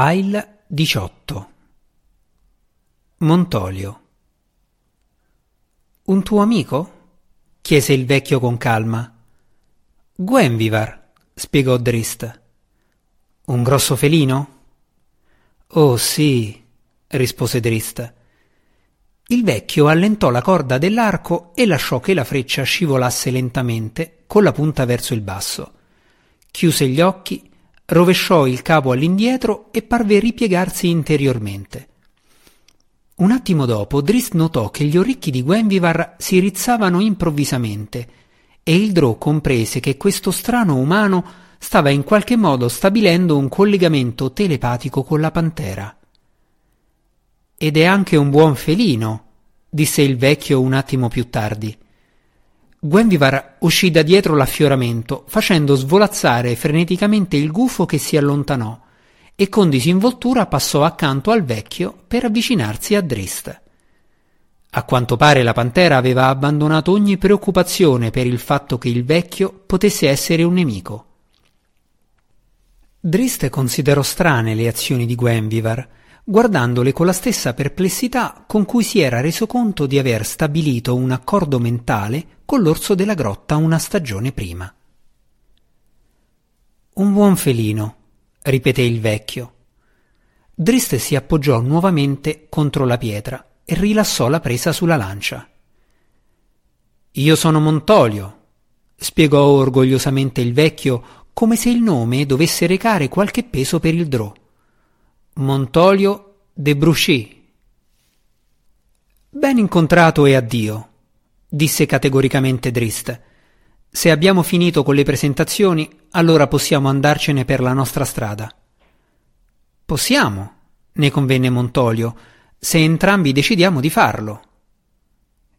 File 18 Montolio Un tuo amico? chiese il vecchio con calma. Gwenvivar, spiegò Drist. Un grosso felino? Oh sì, rispose Drist. Il vecchio allentò la corda dell'arco e lasciò che la freccia scivolasse lentamente con la punta verso il basso. Chiuse gli occhi, rovesciò il capo all'indietro e parve ripiegarsi interiormente. Un attimo dopo Drist notò che gli orecchi di Gwenvivar si rizzavano improvvisamente e il Drò comprese che questo strano umano stava in qualche modo stabilendo un collegamento telepatico con la pantera. Ed è anche un buon felino, disse il vecchio un attimo più tardi. Gwenvivar uscì da dietro l'affioramento, facendo svolazzare freneticamente il gufo che si allontanò, e con disinvoltura passò accanto al vecchio per avvicinarsi a Drist. A quanto pare la pantera aveva abbandonato ogni preoccupazione per il fatto che il vecchio potesse essere un nemico. Drist considerò strane le azioni di Gwenvivar, guardandole con la stessa perplessità con cui si era reso conto di aver stabilito un accordo mentale con l'orso della grotta una stagione prima. Un buon felino, ripeté il vecchio. Drist si appoggiò nuovamente contro la pietra e rilassò la presa sulla lancia. Io sono Montolio, spiegò orgogliosamente il vecchio come se il nome dovesse recare qualche peso per il drò. Montolio de Bruchy. Ben incontrato e addio, disse categoricamente Drist. Se abbiamo finito con le presentazioni, allora possiamo andarcene per la nostra strada. Possiamo, ne convenne Montolio, se entrambi decidiamo di farlo.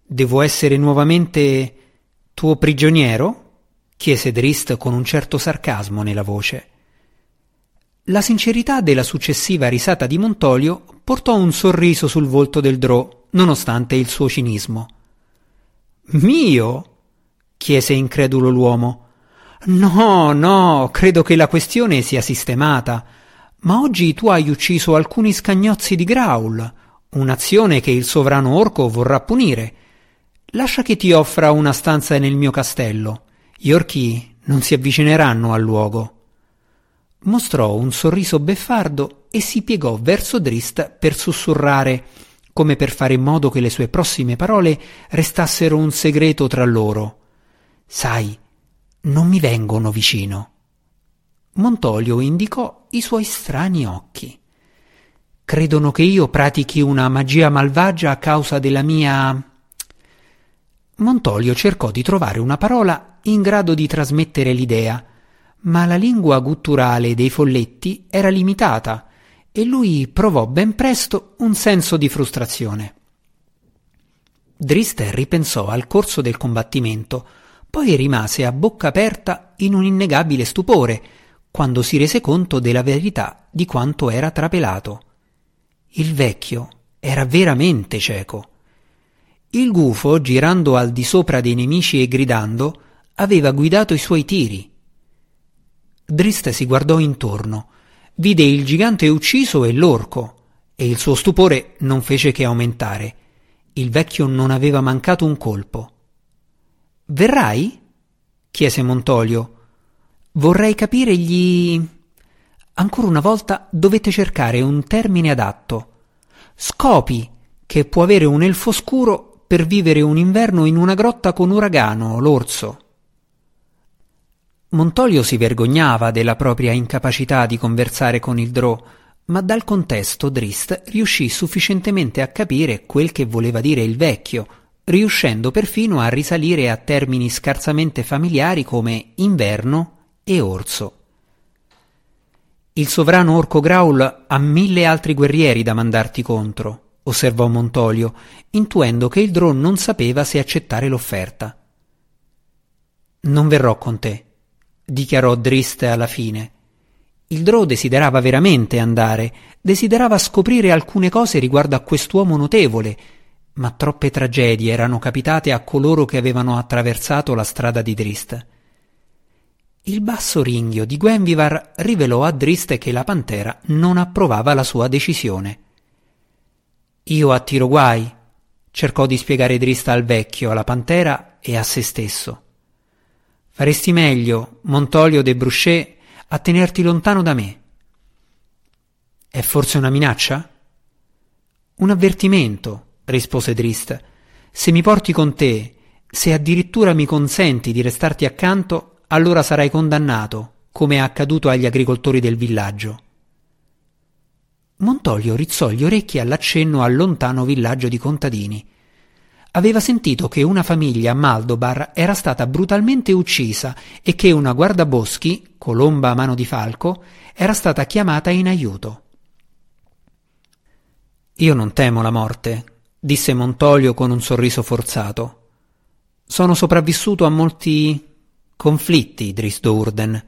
Devo essere nuovamente tuo prigioniero? chiese Drist con un certo sarcasmo nella voce. La sincerità della successiva risata di Montolio portò un sorriso sul volto del Drò, nonostante il suo cinismo. Mio? chiese incredulo l'uomo. No, no, credo che la questione sia sistemata. Ma oggi tu hai ucciso alcuni scagnozzi di Graul, un'azione che il sovrano orco vorrà punire. Lascia che ti offra una stanza nel mio castello. Gli orchi non si avvicineranno al luogo mostrò un sorriso beffardo e si piegò verso Drist per sussurrare, come per fare in modo che le sue prossime parole restassero un segreto tra loro. Sai, non mi vengono vicino. Montolio indicò i suoi strani occhi. Credono che io pratichi una magia malvagia a causa della mia. Montolio cercò di trovare una parola in grado di trasmettere l'idea, ma la lingua gutturale dei folletti era limitata e lui provò ben presto un senso di frustrazione. Drist ripensò al corso del combattimento, poi rimase a bocca aperta in un innegabile stupore quando si rese conto della verità di quanto era trapelato. Il vecchio era veramente cieco. Il gufo, girando al di sopra dei nemici e gridando, aveva guidato i suoi tiri Drist si guardò intorno, vide il gigante ucciso e l'orco, e il suo stupore non fece che aumentare. Il vecchio non aveva mancato un colpo. Verrai? chiese Montolio. Vorrei capire gli. Ancora una volta dovete cercare un termine adatto. Scopi che può avere un elfo scuro per vivere un inverno in una grotta con uragano, l'orso. Montolio si vergognava della propria incapacità di conversare con il Drò, ma dal contesto Drist riuscì sufficientemente a capire quel che voleva dire il vecchio, riuscendo perfino a risalire a termini scarsamente familiari come inverno e orso. Il sovrano orco Graul ha mille altri guerrieri da mandarti contro, osservò Montolio, intuendo che il Drò non sapeva se accettare l'offerta. Non verrò con te, dichiarò Drist alla fine. Il Drò desiderava veramente andare, desiderava scoprire alcune cose riguardo a quest'uomo notevole, ma troppe tragedie erano capitate a coloro che avevano attraversato la strada di Drist. Il basso ringhio di Gwenvivar rivelò a Driste che la pantera non approvava la sua decisione. Io attiro guai, cercò di spiegare Drista al vecchio, alla pantera e a se stesso. Faresti meglio, Montolio de Bruchet, a tenerti lontano da me. È forse una minaccia? Un avvertimento, rispose Drist. Se mi porti con te, se addirittura mi consenti di restarti accanto, allora sarai condannato, come è accaduto agli agricoltori del villaggio. Montolio rizzò gli orecchi all'accenno al lontano villaggio di contadini. Aveva sentito che una famiglia a Maldobar era stata brutalmente uccisa e che una guardaboschi, colomba a mano di falco, era stata chiamata in aiuto. Io non temo la morte, disse Montolio con un sorriso forzato. Sono sopravvissuto a molti conflitti, Dristo Urden.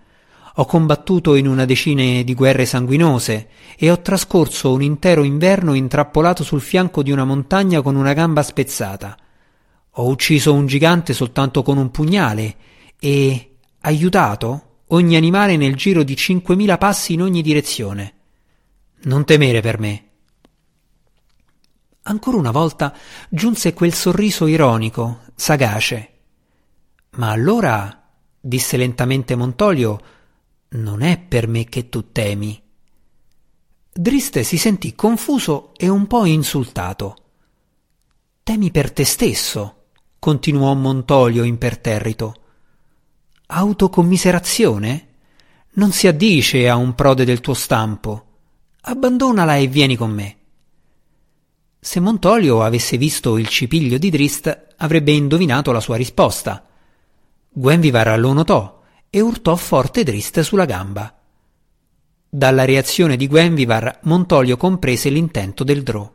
Ho combattuto in una decina di guerre sanguinose e ho trascorso un intero inverno intrappolato sul fianco di una montagna con una gamba spezzata. Ho ucciso un gigante soltanto con un pugnale e aiutato ogni animale nel giro di cinquemila passi in ogni direzione. Non temere per me. Ancora una volta giunse quel sorriso ironico, sagace. Ma allora, disse lentamente Montolio, non è per me che tu temi. Driste si sentì confuso e un po' insultato. Temi per te stesso, continuò Montolio imperterrito. Autocommiserazione? Non si addice a un prode del tuo stampo. Abbandonala e vieni con me. Se Montolio avesse visto il cipiglio di Drist, avrebbe indovinato la sua risposta. Gwenvivar lo notò e urtò forte Drist sulla gamba. Dalla reazione di Gwenvivar, Montolio comprese l'intento del Drò.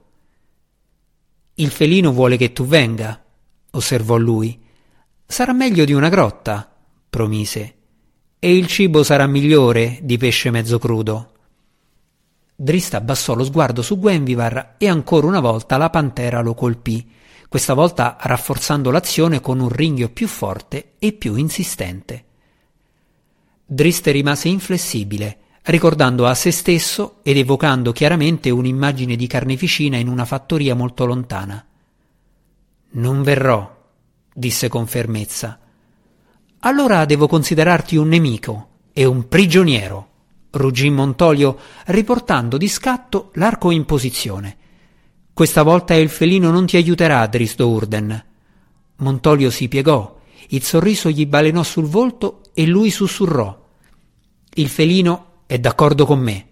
Il felino vuole che tu venga, osservò lui. Sarà meglio di una grotta, promise. E il cibo sarà migliore di pesce mezzo crudo. Drista abbassò lo sguardo su Gwenvivar e ancora una volta la pantera lo colpì, questa volta rafforzando l'azione con un ringhio più forte e più insistente. Driste rimase inflessibile, ricordando a se stesso ed evocando chiaramente un'immagine di carneficina in una fattoria molto lontana. Non verrò, disse con fermezza. Allora devo considerarti un nemico e un prigioniero ruggì Montolio, riportando di scatto l'arco in posizione. Questa volta il felino non ti aiuterà, Dristo Urden. Montolio si piegò, il sorriso gli balenò sul volto e lui sussurrò. Il felino è d'accordo con me.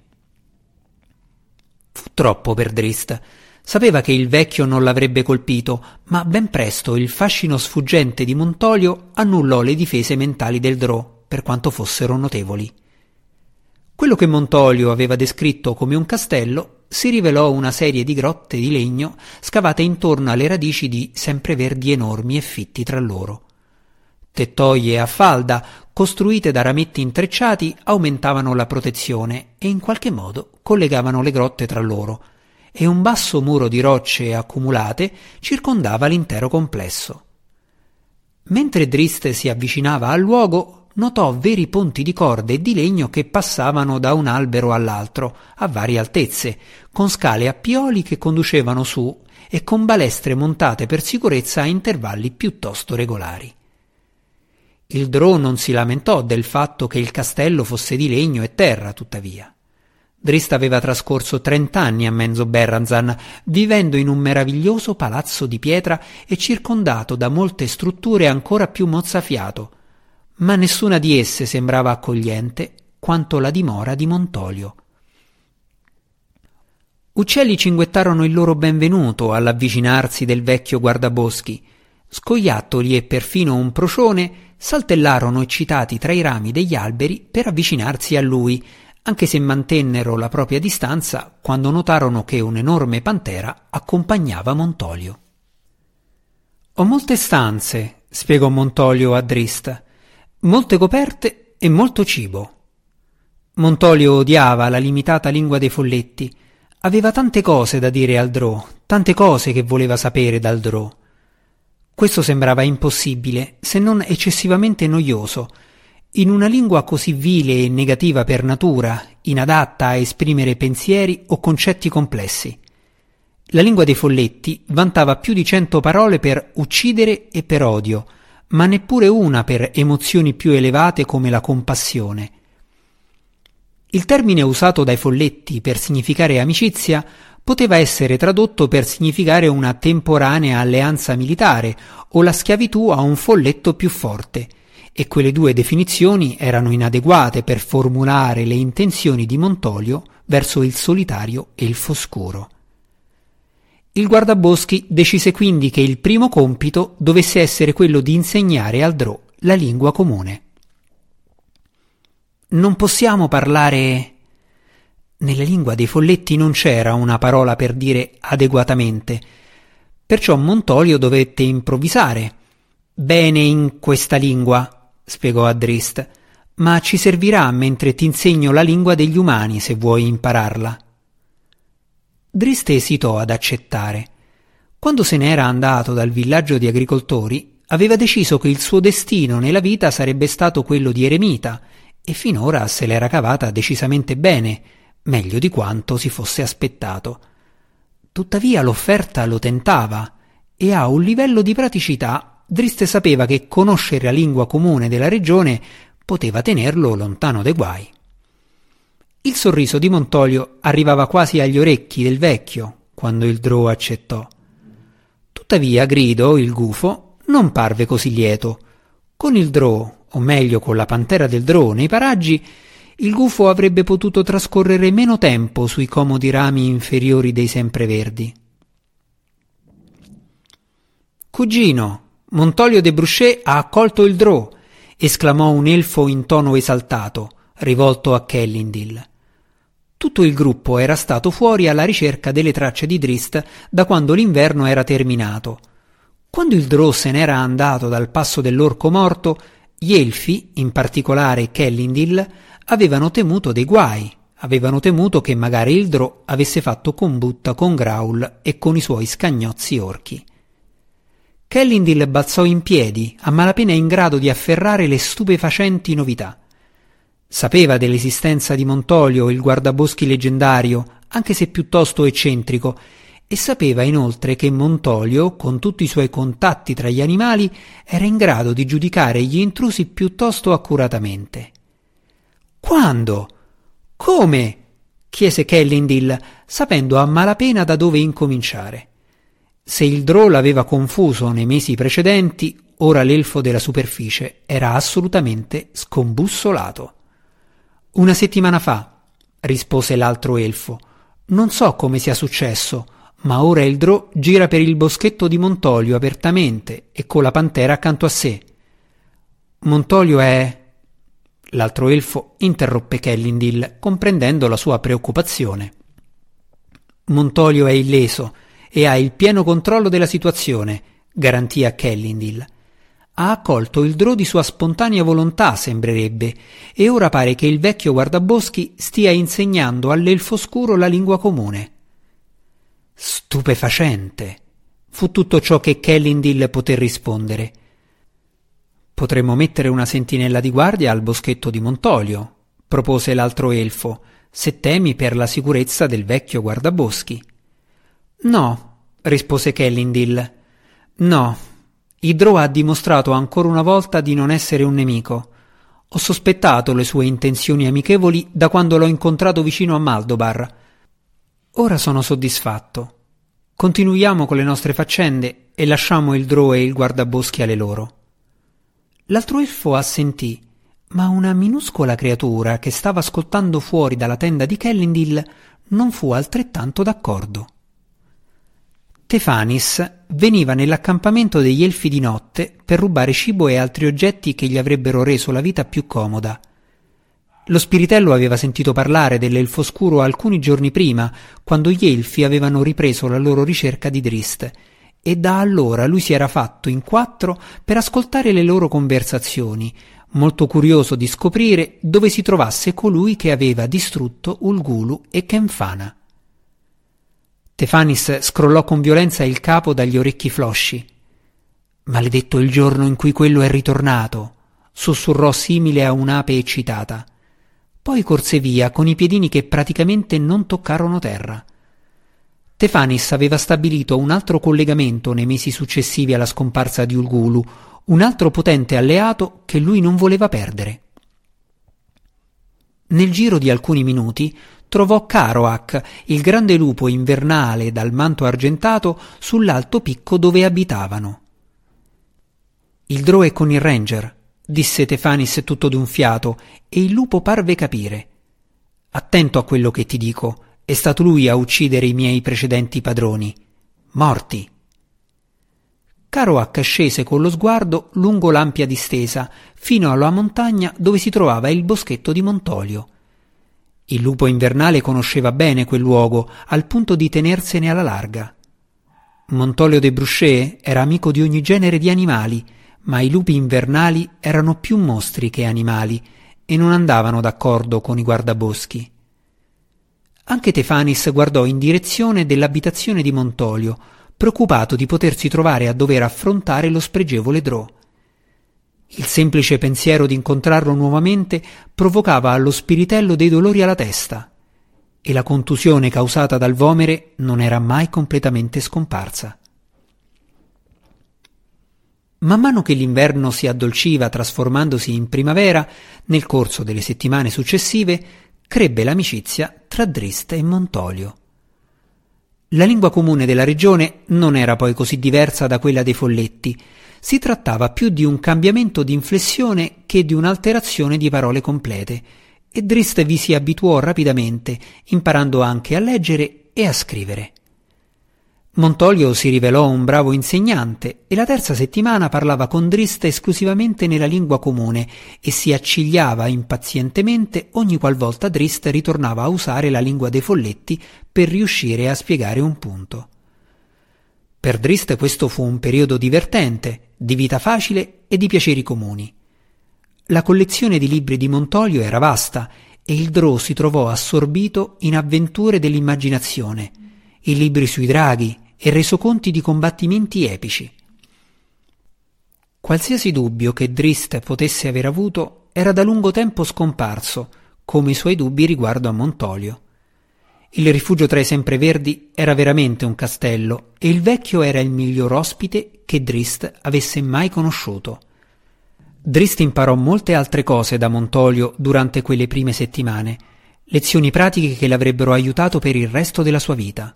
Fu troppo per Drist. Sapeva che il vecchio non l'avrebbe colpito, ma ben presto il fascino sfuggente di Montolio annullò le difese mentali del Drò, per quanto fossero notevoli. Quello che Montolio aveva descritto come un castello si rivelò una serie di grotte di legno scavate intorno alle radici di sempreverdi enormi e fitti tra loro. Tettoie a falda, costruite da rametti intrecciati, aumentavano la protezione e in qualche modo collegavano le grotte tra loro, e un basso muro di rocce accumulate circondava l'intero complesso. Mentre Driste si avvicinava al luogo, notò veri ponti di corde e di legno che passavano da un albero all'altro, a varie altezze, con scale a pioli che conducevano su e con balestre montate per sicurezza a intervalli piuttosto regolari. Il Drò non si lamentò del fatto che il castello fosse di legno e terra, tuttavia. Drist aveva trascorso trent'anni a Menzo Berranzan, vivendo in un meraviglioso palazzo di pietra e circondato da molte strutture ancora più mozzafiato, ma nessuna di esse sembrava accogliente quanto la dimora di Montolio. Uccelli cinguettarono il loro benvenuto all'avvicinarsi del vecchio guardaboschi. Scoiattoli e perfino un procione saltellarono eccitati tra i rami degli alberi per avvicinarsi a lui, anche se mantennero la propria distanza quando notarono che un'enorme pantera accompagnava Montolio. Ho molte stanze, spiegò Montolio a Drist molte coperte e molto cibo. Montolio odiava la limitata lingua dei folletti. Aveva tante cose da dire al Drò, tante cose che voleva sapere dal Drò. Questo sembrava impossibile, se non eccessivamente noioso, in una lingua così vile e negativa per natura, inadatta a esprimere pensieri o concetti complessi. La lingua dei folletti vantava più di cento parole per uccidere e per odio, ma neppure una per emozioni più elevate come la compassione. Il termine usato dai folletti per significare amicizia poteva essere tradotto per significare una temporanea alleanza militare o la schiavitù a un folletto più forte, e quelle due definizioni erano inadeguate per formulare le intenzioni di Montolio verso il solitario e il foscuro. Il guardaboschi decise quindi che il primo compito dovesse essere quello di insegnare al Drò la lingua comune. Non possiamo parlare. Nella lingua dei folletti non c'era una parola per dire adeguatamente, perciò Montolio dovette improvvisare. Bene in questa lingua, spiegò a Drist, ma ci servirà mentre ti insegno la lingua degli umani se vuoi impararla. Drist esitò ad accettare. Quando se n'era andato dal villaggio di agricoltori, aveva deciso che il suo destino nella vita sarebbe stato quello di eremita, e finora se l'era cavata decisamente bene, meglio di quanto si fosse aspettato. Tuttavia l'offerta lo tentava, e a un livello di praticità Drist sapeva che conoscere la lingua comune della regione poteva tenerlo lontano dai guai. Il sorriso di Montolio arrivava quasi agli orecchi del vecchio quando il Drò accettò. Tuttavia Grido, il gufo, non parve così lieto. Con il Drò, o meglio con la pantera del Drò nei paraggi, il gufo avrebbe potuto trascorrere meno tempo sui comodi rami inferiori dei sempreverdi. Cugino, Montolio de Bruchet ha accolto il Drò, esclamò un elfo in tono esaltato, rivolto a Kellindil. Tutto il gruppo era stato fuori alla ricerca delle tracce di Drist da quando l'inverno era terminato. Quando il Drò se n'era andato dal passo dell'orco morto, gli elfi, in particolare Kellindil, avevano temuto dei guai, avevano temuto che magari il Drò avesse fatto combutta con Graul e con i suoi scagnozzi orchi. Kellindil balzò in piedi, a malapena in grado di afferrare le stupefacenti novità. Sapeva dell'esistenza di Montolio, il guardaboschi leggendario, anche se piuttosto eccentrico, e sapeva inoltre che Montolio, con tutti i suoi contatti tra gli animali, era in grado di giudicare gli intrusi piuttosto accuratamente. Quando? Come? chiese Kellindil, sapendo a malapena da dove incominciare. Se il Drò l'aveva confuso nei mesi precedenti, ora l'elfo della superficie era assolutamente scombussolato. Una settimana fa, rispose l'altro elfo. Non so come sia successo, ma ora il Drò gira per il boschetto di Montolio apertamente e con la pantera accanto a sé. Montolio è. L'altro elfo interruppe Kellindil, comprendendo la sua preoccupazione. Montolio è illeso e ha il pieno controllo della situazione, garantì a Kellindil. Ha accolto il drò di sua spontanea volontà, sembrerebbe, e ora pare che il vecchio guardaboschi stia insegnando all'elfo scuro la lingua comune. Stupefacente! fu tutto ciò che Kellindil poté rispondere. Potremmo mettere una sentinella di guardia al boschetto di Montolio, propose l'altro elfo, se temi per la sicurezza del vecchio guardaboschi. No, rispose Kellindil. No. Idro ha dimostrato ancora una volta di non essere un nemico. Ho sospettato le sue intenzioni amichevoli da quando l'ho incontrato vicino a Maldobar. Ora sono soddisfatto. Continuiamo con le nostre faccende e lasciamo il Dro e il guardaboschi alle loro. L'altro elfo assentì, ma una minuscola creatura che stava ascoltando fuori dalla tenda di Kellindil non fu altrettanto d'accordo. Tefanis veniva nell'accampamento degli elfi di notte per rubare cibo e altri oggetti che gli avrebbero reso la vita più comoda. Lo spiritello aveva sentito parlare dell'elfo scuro alcuni giorni prima, quando gli elfi avevano ripreso la loro ricerca di Drist, e da allora lui si era fatto in quattro per ascoltare le loro conversazioni, molto curioso di scoprire dove si trovasse colui che aveva distrutto Ulgulu e Kenfana. Tefanis scrollò con violenza il capo dagli orecchi flosci. Maledetto il giorno in cui quello è ritornato. sussurrò simile a un'ape eccitata. Poi corse via con i piedini che praticamente non toccarono terra. Tefanis aveva stabilito un altro collegamento nei mesi successivi alla scomparsa di Ulgulu, un altro potente alleato che lui non voleva perdere. Nel giro di alcuni minuti trovò Caroac, il grande lupo invernale dal manto argentato, sull'alto picco dove abitavano. Il Drò è con il Ranger, disse Tefanis tutto d'un fiato, e il lupo parve capire. Attento a quello che ti dico, è stato lui a uccidere i miei precedenti padroni. Morti. Caroac scese con lo sguardo lungo l'ampia distesa, fino alla montagna dove si trovava il boschetto di Montolio. Il lupo invernale conosceva bene quel luogo, al punto di tenersene alla larga. Montolio de Bruchet era amico di ogni genere di animali, ma i lupi invernali erano più mostri che animali e non andavano d'accordo con i guardaboschi. Anche Tefanis guardò in direzione dell'abitazione di Montolio, preoccupato di potersi trovare a dover affrontare lo spregevole Drò. Il semplice pensiero di incontrarlo nuovamente provocava allo spiritello dei dolori alla testa, e la contusione causata dal vomere non era mai completamente scomparsa. Man mano che l'inverno si addolciva trasformandosi in primavera, nel corso delle settimane successive crebbe l'amicizia tra Drist e Montolio. La lingua comune della regione non era poi così diversa da quella dei folletti, si trattava più di un cambiamento di inflessione che di un'alterazione di parole complete, e Drist vi si abituò rapidamente, imparando anche a leggere e a scrivere. Montolio si rivelò un bravo insegnante e la terza settimana parlava con Drist esclusivamente nella lingua comune e si accigliava impazientemente ogni qualvolta Drist ritornava a usare la lingua dei folletti per riuscire a spiegare un punto. Per Drist questo fu un periodo divertente, di vita facile e di piaceri comuni. La collezione di libri di Montolio era vasta e il Drò si trovò assorbito in avventure dell'immaginazione, i libri sui draghi, e resoconti di combattimenti epici. Qualsiasi dubbio che Drist potesse aver avuto era da lungo tempo scomparso, come i suoi dubbi riguardo a Montolio. Il rifugio tra i sempreverdi era veramente un castello e il vecchio era il miglior ospite che Drist avesse mai conosciuto. Drist imparò molte altre cose da Montolio durante quelle prime settimane, lezioni pratiche che l'avrebbero aiutato per il resto della sua vita.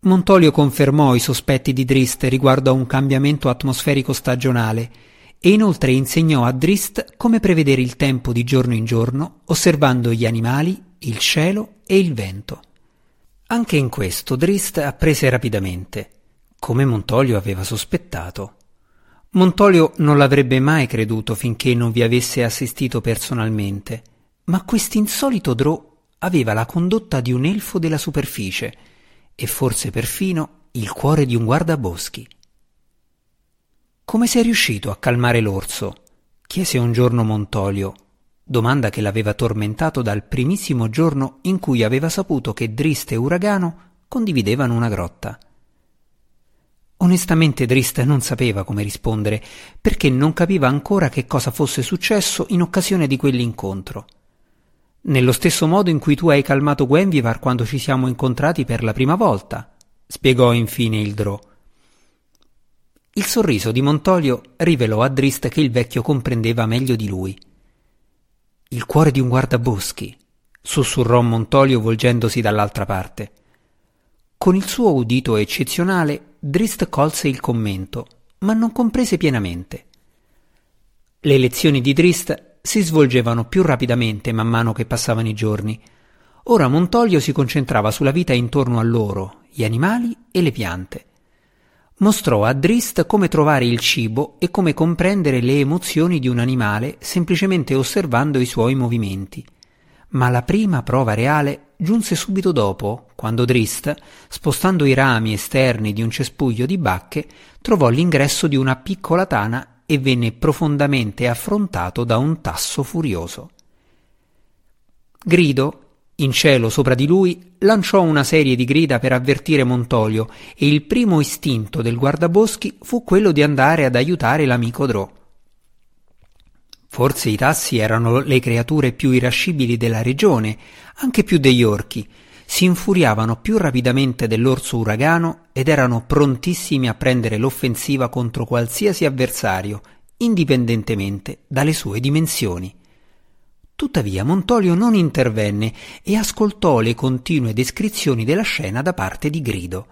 Montolio confermò i sospetti di Drist riguardo a un cambiamento atmosferico stagionale e inoltre insegnò a Drist come prevedere il tempo di giorno in giorno osservando gli animali, il cielo e il vento. Anche in questo Drist apprese rapidamente, come Montolio aveva sospettato. Montolio non l'avrebbe mai creduto finché non vi avesse assistito personalmente, ma quest'insolito Drò aveva la condotta di un elfo della superficie e forse perfino il cuore di un guardaboschi. Come sei riuscito a calmare l'orso? chiese un giorno Montolio, domanda che l'aveva tormentato dal primissimo giorno in cui aveva saputo che Drist e Uragano condividevano una grotta. Onestamente Drist non sapeva come rispondere, perché non capiva ancora che cosa fosse successo in occasione di quell'incontro. Nello stesso modo in cui tu hai calmato Gwenvivar quando ci siamo incontrati per la prima volta, spiegò infine il Drò. Il sorriso di Montolio rivelò a Drist che il vecchio comprendeva meglio di lui. Il cuore di un guardaboschi, sussurrò Montolio volgendosi dall'altra parte. Con il suo udito eccezionale, Drist colse il commento, ma non comprese pienamente. Le lezioni di Drist si svolgevano più rapidamente man mano che passavano i giorni. Ora Montolio si concentrava sulla vita intorno a loro, gli animali e le piante. Mostrò a Drist come trovare il cibo e come comprendere le emozioni di un animale semplicemente osservando i suoi movimenti. Ma la prima prova reale giunse subito dopo, quando Drist, spostando i rami esterni di un cespuglio di bacche, trovò l'ingresso di una piccola tana e venne profondamente affrontato da un tasso furioso. Grido, in cielo sopra di lui, lanciò una serie di grida per avvertire Montolio e il primo istinto del guardaboschi fu quello di andare ad aiutare l'amico Drò. Forse i tassi erano le creature più irascibili della regione, anche più degli orchi. Si infuriavano più rapidamente dell'orso uragano ed erano prontissimi a prendere l'offensiva contro qualsiasi avversario, indipendentemente dalle sue dimensioni. Tuttavia Montolio non intervenne e ascoltò le continue descrizioni della scena da parte di Grido.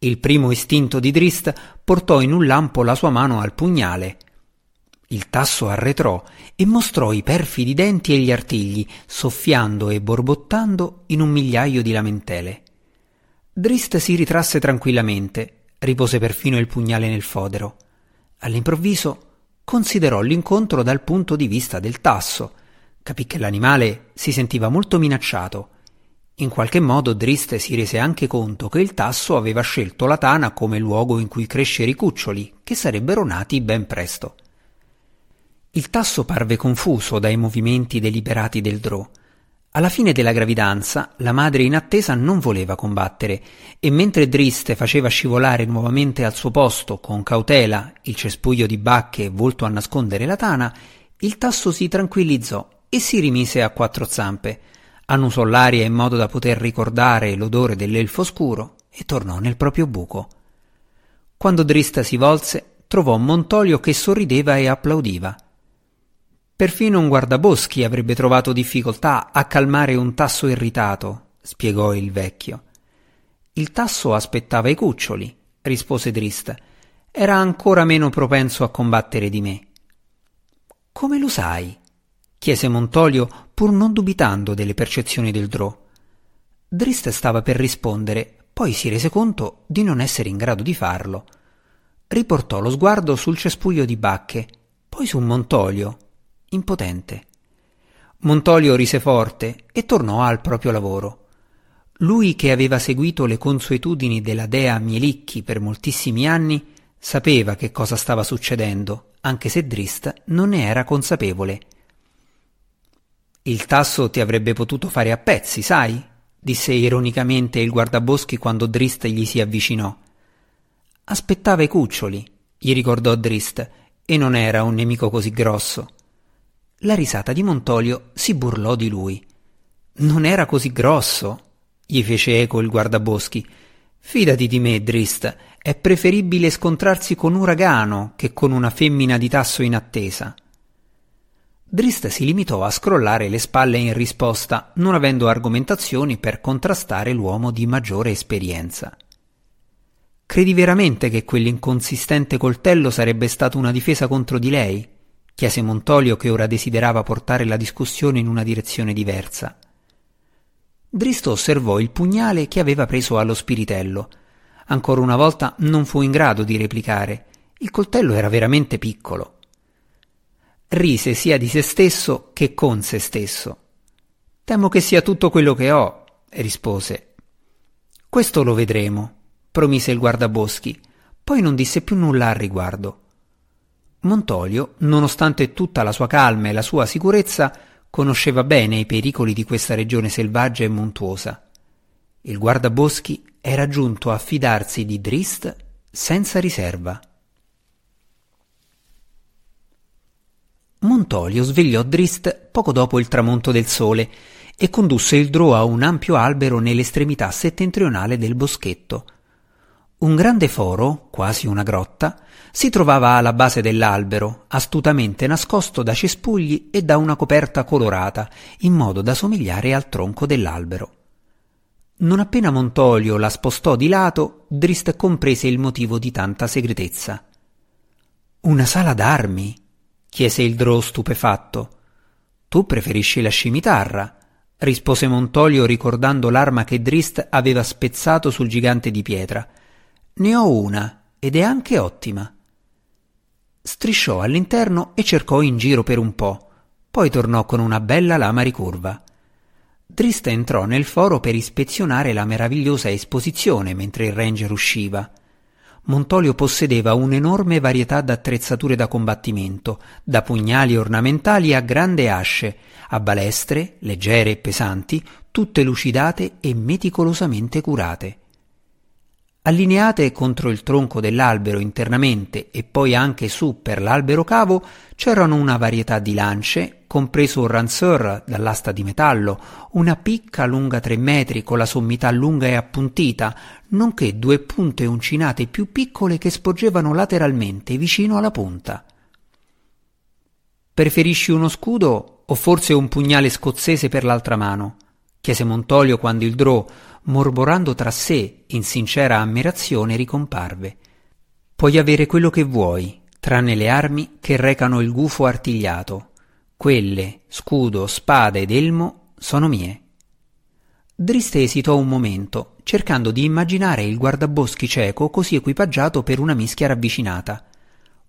Il primo istinto di Drist portò in un lampo la sua mano al pugnale. Il tasso arretrò e mostrò i perfidi denti e gli artigli, soffiando e borbottando in un migliaio di lamentele. Drist si ritrasse tranquillamente, ripose perfino il pugnale nel fodero. All'improvviso considerò l'incontro dal punto di vista del tasso. Capì che l'animale si sentiva molto minacciato in qualche modo Drist si rese anche conto che il tasso aveva scelto la tana come luogo in cui crescere i cuccioli, che sarebbero nati ben presto. Il tasso parve confuso dai movimenti deliberati del drò. Alla fine della gravidanza, la madre in attesa non voleva combattere e mentre Drist faceva scivolare nuovamente al suo posto, con cautela, il cespuglio di bacche volto a nascondere la tana, il tasso si tranquillizzò e si rimise a quattro zampe, annusò l'aria in modo da poter ricordare l'odore dell'elfo scuro e tornò nel proprio buco. Quando Drista si volse, trovò Montolio che sorrideva e applaudiva. Perfino un guardaboschi avrebbe trovato difficoltà a calmare un tasso irritato, spiegò il vecchio. Il tasso aspettava i cuccioli, rispose Drista. Era ancora meno propenso a combattere di me. Come lo sai? chiese Montolio, pur non dubitando delle percezioni del Drò. Drist stava per rispondere, poi si rese conto di non essere in grado di farlo. Riportò lo sguardo sul cespuglio di bacche, poi su Montolio, impotente. Montolio rise forte e tornò al proprio lavoro. Lui che aveva seguito le consuetudini della dea Mielicchi per moltissimi anni, sapeva che cosa stava succedendo, anche se Drist non ne era consapevole. Il tasso ti avrebbe potuto fare a pezzi, sai? disse ironicamente il guardaboschi quando Drist gli si avvicinò. Aspettava i cuccioli, gli ricordò Drist, e non era un nemico così grosso. La risata di Montolio si burlò di lui. Non era così grosso, gli fece eco il guardaboschi. Fidati di me, Drist, è preferibile scontrarsi con un uragano che con una femmina di tasso in attesa. Drist si limitò a scrollare le spalle in risposta, non avendo argomentazioni per contrastare l'uomo di maggiore esperienza. Credi veramente che quell'inconsistente coltello sarebbe stato una difesa contro di lei? Chiese Montolio che ora desiderava portare la discussione in una direzione diversa. Dristo osservò il pugnale che aveva preso allo spiritello. Ancora una volta non fu in grado di replicare. Il coltello era veramente piccolo rise sia di se stesso che con se stesso. Temo che sia tutto quello che ho, rispose. Questo lo vedremo, promise il guardaboschi, poi non disse più nulla al riguardo. Montolio, nonostante tutta la sua calma e la sua sicurezza, conosceva bene i pericoli di questa regione selvaggia e montuosa. Il guardaboschi era giunto a fidarsi di Drist senza riserva. Montolio svegliò Drist poco dopo il tramonto del sole e condusse il Drò a un ampio albero nell'estremità settentrionale del boschetto. Un grande foro, quasi una grotta, si trovava alla base dell'albero, astutamente nascosto da cespugli e da una coperta colorata, in modo da somigliare al tronco dell'albero. Non appena Montolio la spostò di lato, Drist comprese il motivo di tanta segretezza. Una sala d'armi, chiese il Drò stupefatto. Tu preferisci la scimitarra, rispose Montolio ricordando l'arma che Drist aveva spezzato sul gigante di pietra. Ne ho una, ed è anche ottima. Strisciò all'interno e cercò in giro per un po', poi tornò con una bella lama ricurva. Drist entrò nel foro per ispezionare la meravigliosa esposizione mentre il ranger usciva. Montolio possedeva un'enorme varietà d'attrezzature da combattimento, da pugnali ornamentali a grande asce, a balestre, leggere e pesanti, tutte lucidate e meticolosamente curate. Allineate contro il tronco dell'albero internamente e poi anche su per l'albero cavo c'erano una varietà di lance, compreso un ranseur dall'asta di metallo, una picca lunga tre metri con la sommità lunga e appuntita, nonché due punte uncinate più piccole che sporgevano lateralmente vicino alla punta. Preferisci uno scudo o forse un pugnale scozzese per l'altra mano? chiese Montolio quando il Drò, mormorando tra sé in sincera ammirazione, ricomparve. Puoi avere quello che vuoi, tranne le armi che recano il gufo artigliato. Quelle, scudo, spada ed elmo, sono mie. Driste esitò un momento, cercando di immaginare il guardaboschi cieco così equipaggiato per una mischia ravvicinata.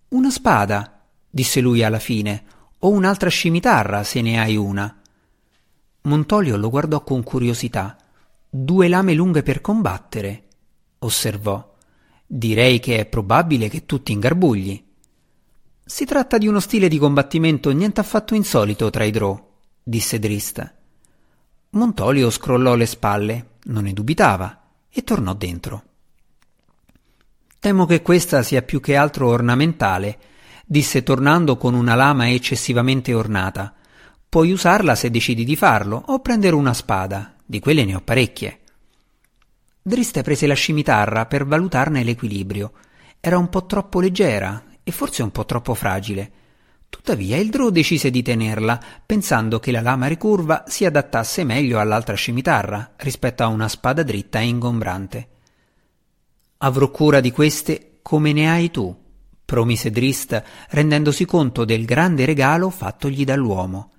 Una spada, disse lui alla fine, o un'altra scimitarra, se ne hai una. Montolio lo guardò con curiosità. Due lame lunghe per combattere, osservò. Direi che è probabile che tu ti ingarbugli. Si tratta di uno stile di combattimento nient'affatto insolito tra i Drò, disse Drist. Montolio scrollò le spalle, non ne dubitava, e tornò dentro. Temo che questa sia più che altro ornamentale, disse tornando con una lama eccessivamente ornata. Puoi usarla se decidi di farlo, o prendere una spada, di quelle ne ho parecchie. Driste prese la scimitarra per valutarne l'equilibrio. Era un po' troppo leggera e forse un po' troppo fragile. Tuttavia il Drò decise di tenerla, pensando che la lama ricurva si adattasse meglio all'altra scimitarra rispetto a una spada dritta e ingombrante. Avrò cura di queste come ne hai tu, promise Drist, rendendosi conto del grande regalo fattogli dall'uomo.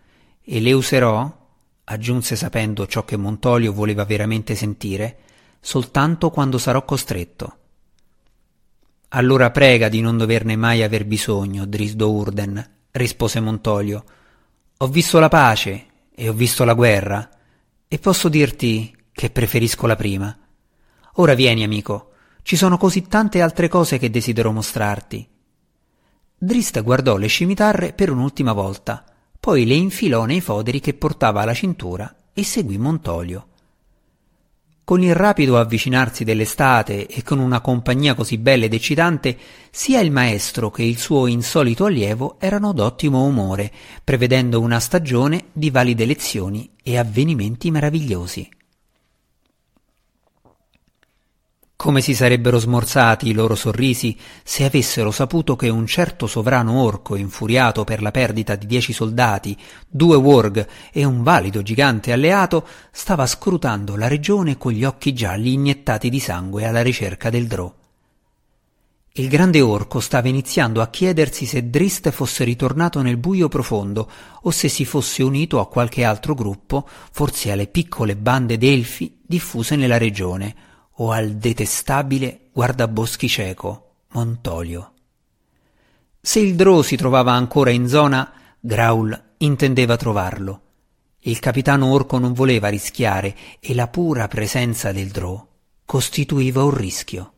E le userò, aggiunse sapendo ciò che Montolio voleva veramente sentire, soltanto quando sarò costretto. Allora prega di non doverne mai aver bisogno, Drisdo Urden, rispose Montolio. Ho visto la pace e ho visto la guerra, e posso dirti che preferisco la prima. Ora vieni, amico, ci sono così tante altre cose che desidero mostrarti. Drist guardò le scimitarre per un'ultima volta poi le infilò nei foderi che portava alla cintura e seguì Montolio. Con il rapido avvicinarsi dell'estate e con una compagnia così bella ed eccitante, sia il maestro che il suo insolito allievo erano d'ottimo umore, prevedendo una stagione di valide lezioni e avvenimenti meravigliosi. Come si sarebbero smorzati i loro sorrisi se avessero saputo che un certo sovrano orco, infuriato per la perdita di dieci soldati, due warg e un valido gigante alleato, stava scrutando la regione con gli occhi gialli iniettati di sangue alla ricerca del Drò. Il grande orco stava iniziando a chiedersi se Drist fosse ritornato nel buio profondo o se si fosse unito a qualche altro gruppo, forse alle piccole bande d'elfi diffuse nella regione, o al detestabile guardaboschi cieco Montolio. Se il Drò si trovava ancora in zona, Graul intendeva trovarlo. Il capitano Orco non voleva rischiare e la pura presenza del Drò costituiva un rischio.